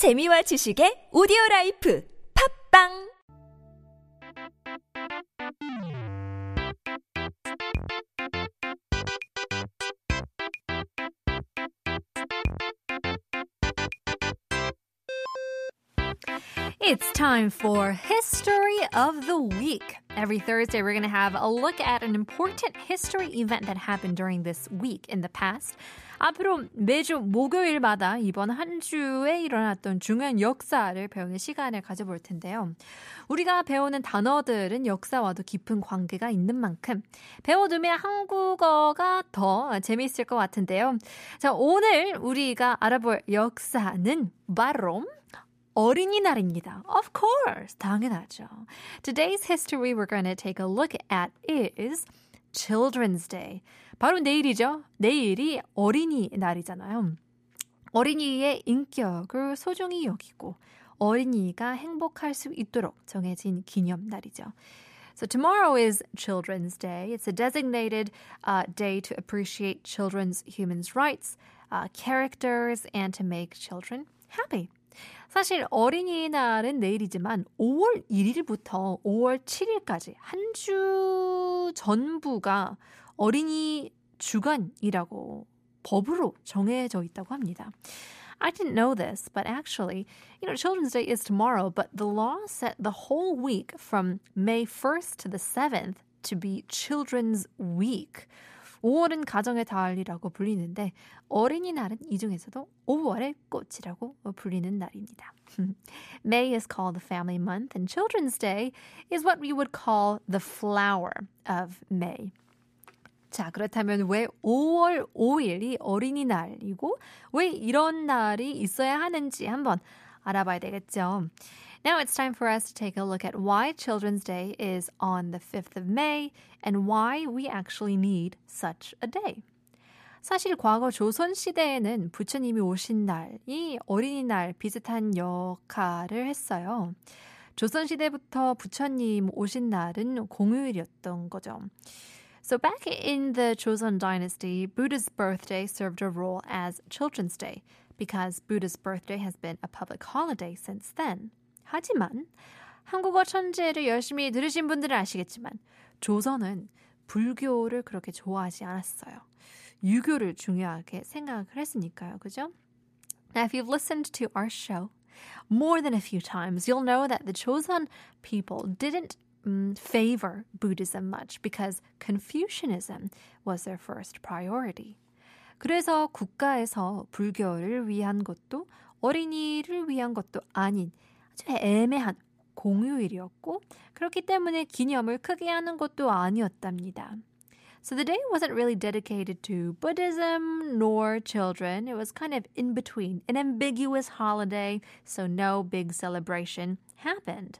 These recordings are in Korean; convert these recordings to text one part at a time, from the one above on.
재미와 지식의 오디오 라이프. 팝빵 It's time for History of the Week. Every Thursday, we're going to have a look at an important history event that happened during this week in the past. 앞으로 매주 목요일마다 이번 한 주에 일어났던 중요한 역사를 배우는 시간을 가져볼 텐데요. 우리가 배우는 단어들은 역사와도 깊은 관계가 있는 만큼 배워두면 한국어가 더 재미있을 것 같은데요. 자, 오늘 우리가 알아볼 역사는 바로 어린이날입니다. Of course, 당연하죠. Today's history we're going to take a look at is Children's Day. 바로 내일이죠. 내일이 어린이날이잖아요. 어린이의 인격을 소중히 여기고 어린이가 행복할 수 있도록 정해진 기념날이죠. So tomorrow is Children's Day. It's a designated uh, day to appreciate children's human rights, uh, characters, and to make children happy. 사실 어린이날은 내일이지만 5월 1일부터 5월 7일까지 한 주 전부가 어린이 주간이라고 법으로 정해져 있다고 합니다. I didn't know this, but actually, you know, Children's Day is tomorrow, but the law set the whole week from May 1st to the 7th to be Children's Week. 5월은 가정의 달이라고 불리는데 어린이날은 이 중에서도 5월의 꽃이라고 불리는 날입니다. May is called the family month and Children's Day is what we would call the flower of May. 자, 그렇다면 왜 5월 5일이 어린이날이고 왜 이런 날이 있어야 하는지 한번 알아봐야 되겠죠. Now it's time for us to take a look at why Children's Day is on the 5th of May and why we actually need such a day. 사실 과거 조선 시대에는 부처님이 오신 날이 어린이날 비슷한 역할을 했어요. 조선 시대부터 부처님 오신 날은 공휴일이었던 거죠. So back in the Joseon dynasty, Buddha's birthday served a role as Children's Day because Buddha's birthday has been a public holiday since then. 하지만 한국어 천재를 열심히 들으신 분들은 아시겠지만 조선은 불교를 그렇게 좋아하지 않았어요. 유교를 중요하게 생각을 했으니까요. 그죠? Now if you've listened to our show more than a few times, you'll know that the Joseon people didn't um, favor Buddhism much because Confucianism was their first priority. 그래서 국가에서 불교를 위한 것도 어린이를 위한 것도 아닌 아주 애매한 공휴일이었고 그렇기 때문에 기념을 크게 하는 것도 아니었답니다. So the day wasn't really dedicated to Buddhism nor children. It was kind of in between, an ambiguous holiday, so no big celebration happened.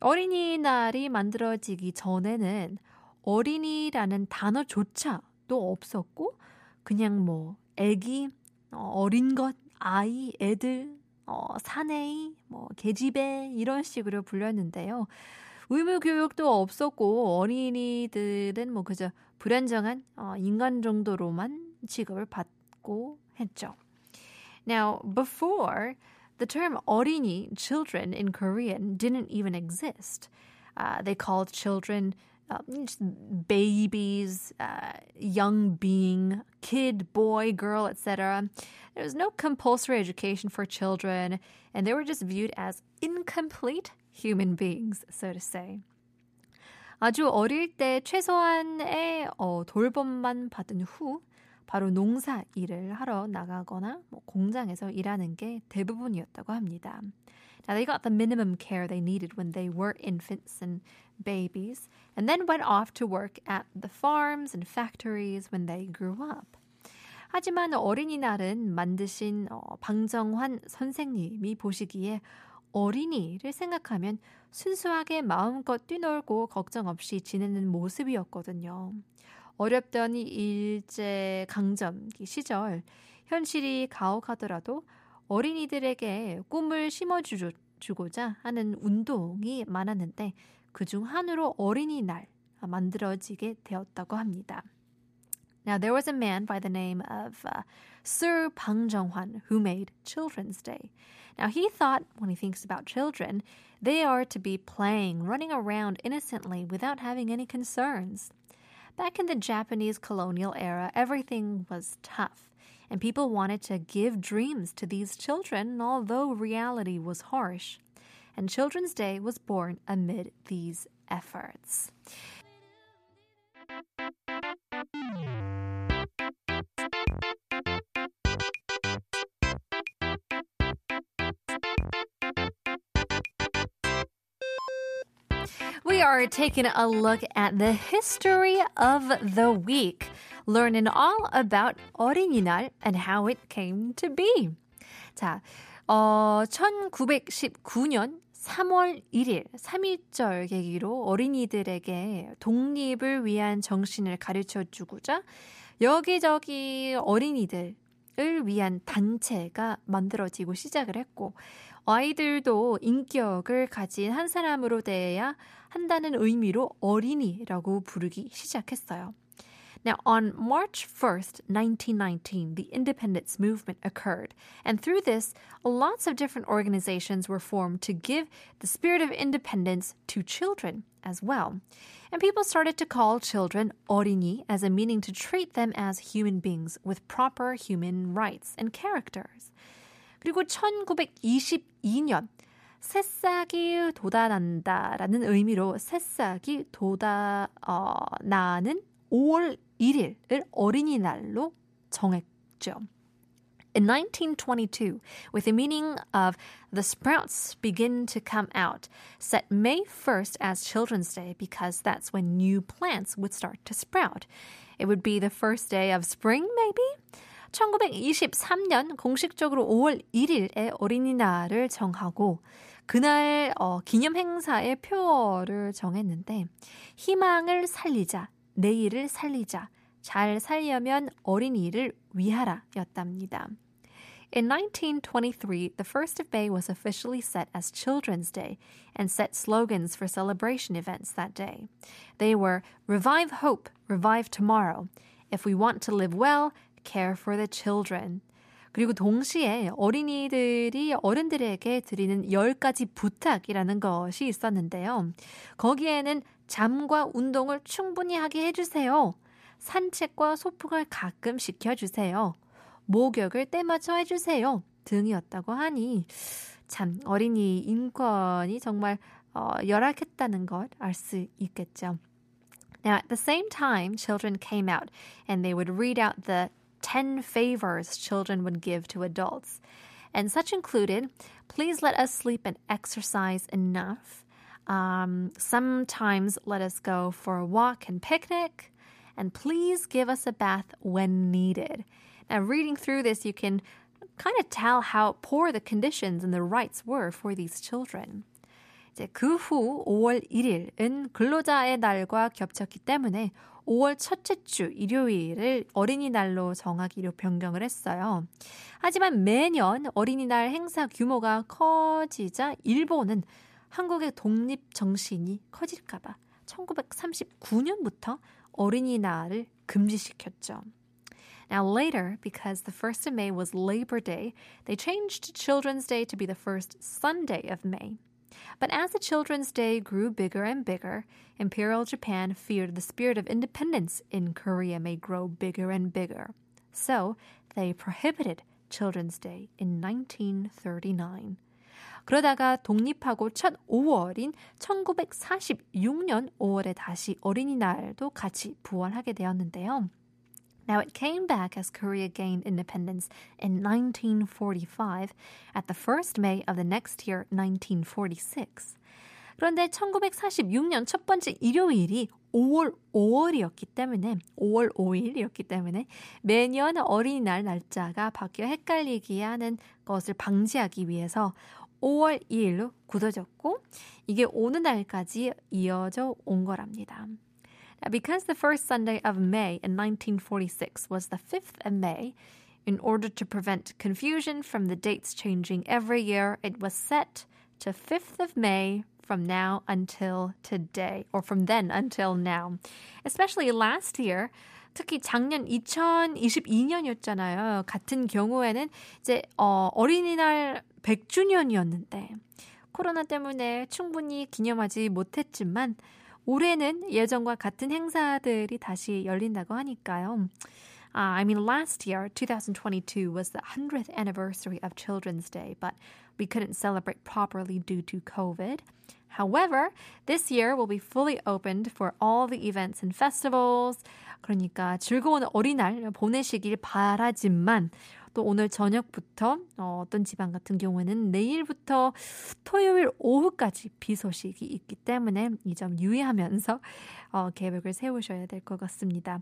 어린이날이 만들어지기 전에는 어린이라는 단어조차도 없었고 그냥 뭐 애기, 어린 것, 아이, 애들, 어, 사내이, 뭐 계집애 이런 식으로 불렸는데요. 의무 교육도 없었고 어린이들은 뭐 그저 불안정한 어, 인간 정도로만 취급을 받고 했죠. Now, before the term 어린이, children in Korean didn't even exist. Uh, they called children uh, babies, uh, young being, kid, boy, girl, etc. There was no compulsory education for children, and they were just viewed as incomplete human beings, so to say. 아주 어릴 때 최소한의 어, 돌봄만 받은 후 바로 농사 일을 하러 나가거나 뭐 공장에서 일하는 게 대부분이었다고 합니다. Now they got the minimum care they needed when they were infants and babies, and then went off to work at the farms and factories when they grew up. 하지만 어린이날은 만드신 어, 방정환 선생님이 보시기에 어린이를 생각하면 순수하게 마음껏 뛰놀고 걱정 없이 지내는 모습이었거든요. 어렵던 일제 강점기 시절 현실이 가혹하더라도 어린이들에게 꿈을 심어주고자 하는 운동이 많았는데 그중 한으로 어린이날 만들어지게 되었다고 합니다. Now, there was a man by the name of uh, Sir Bang Jong-hwan who made Children's Day. Now, he thought when he thinks about children, they are to be playing, running around innocently without having any concerns. Back in the Japanese colonial era, everything was tough, and people wanted to give dreams to these children, although reality was harsh. And Children's Day was born amid these efforts. We are taking a look at the history of the week, learning all about 어린이날 and how it came to be. 자, 어, 1919년 3월 1일 3.1절 계기로 어린이들에게 독립을 위한 정신을 가르쳐 주고자 여기저기 어린이들을 위한 단체가 만들어지고 시작을 했고 아이들도 인격을 가진 한 사람으로 대해야 한다는 의미로 어린이라고 부르기 시작했어요. Now, on March 1st, 1919, the independence movement occurred. And through this, lots of different organizations were formed to give the spirit of independence to children as well. And people started to call children 어린이 as a meaning to treat them as human beings with proper human rights and characters. 그리고 1922년 새싹이 돋아난다라는 의미로 새싹이 돋아 어, 나는 5월 1일을 어린이날로 정했죠. In 1922, with the meaning of the sprouts begin to come out, set May 1st as Children's Day because that's when new plants would start to sprout. It would be the first day of spring, maybe? 1923년 공식적으로 5월 1일에 어린이날을 정하고 그날 어, 기념 행사의 표어를 정했는데 희망을 살리자, 내일을 살리자, 잘 살려면 어린이를 위하라 였답니다. In 1923, the 1st of May was officially set as Children's Day and set slogans for celebration events that day. They were Revive Hope, Revive Tomorrow. If we want to live well, care for the children. 그리고 동시에 어린이들이 어른들에게 드리는 10가지 부탁이라는 것이 있었는데요. 거기에는 잠과 운동을 충분히 하게 해주세요. 산책과 소풍을 가끔 시켜주세요. 목욕을 때맞춰 해주세요. 등이었다고 하니 참 어린이 인권이 정말 어, 열악했다는 걸 알 수 있겠죠. Now, at the same time, children came out and they would read out the 10 favors children would give to adults. And such included please let us sleep and exercise enough. Um, sometimes let us go for a walk and picnic. And please give us a bath when needed. Now, reading through this, you can kind of tell how poor the conditions and the rights were for these children. 이제 그후 5월 1일은 근로자의 날과 겹쳤기 때문에 5월 첫째 주 일요일을 어린이날로 정하기로 변경을 했어요. 하지만 매년 어린이날 행사 규모가 커지자 일본은 한국의 독립 정신이 커질까봐 1939년부터 어린이날을 금지시켰죠. Now, later, because the 1st of May was Labor Day, they changed Children's Day to be the first Sunday of May. But as the Children's Day grew bigger and bigger, Imperial Japan feared the spirit of independence in Korea may grow bigger and bigger. So they prohibited Children's Day in 1939. 그러다가 독립하고 첫 5월인 1946년 5월에 다시 어린이날도 같이 부활하게 되었는데요. Now, it came back as Korea gained independence in 1945 at the first May of the next year, 1946. 그런데 1946년 첫 번째 일요일이 5월 5월이었기 때문에 5월 5일이었기 때문에 매년 어린이날 날짜가 바뀌어 헷갈리게 하는 것을 방지하기 위해서 5월 2일로 굳어졌고 이게 오는 날까지 이어져 온 거랍니다. Because the first Sunday of May in 1946 was the 5th of May, in order to prevent confusion from the dates changing every year, it was set to 5th of May from now until today, or from then until now. Especially last year, 특히 작년 2022년이었잖아요. 같은 경우에는 이제 어, 어린이날 100주년이었는데 코로나 때문에 충분히 기념하지 못했지만 올해는 예전과 같은 행사들이 다시 열린다고 하니까요. Uh, I mean, last year, 2022, was the 100th anniversary of Children's Day, but we couldn't celebrate properly due to COVID. However, this year will be fully opened for all the events and festivals. 그러니까 즐거운 어린날 보내시길 바라지만 또 오늘 저녁부터 어, 어떤 지방 같은 경우에는 내일부터 토요일 오후까지 비 소식이 있기 때문에 이 점 유의하면서 어, 계획을 세우셔야 될 것 같습니다.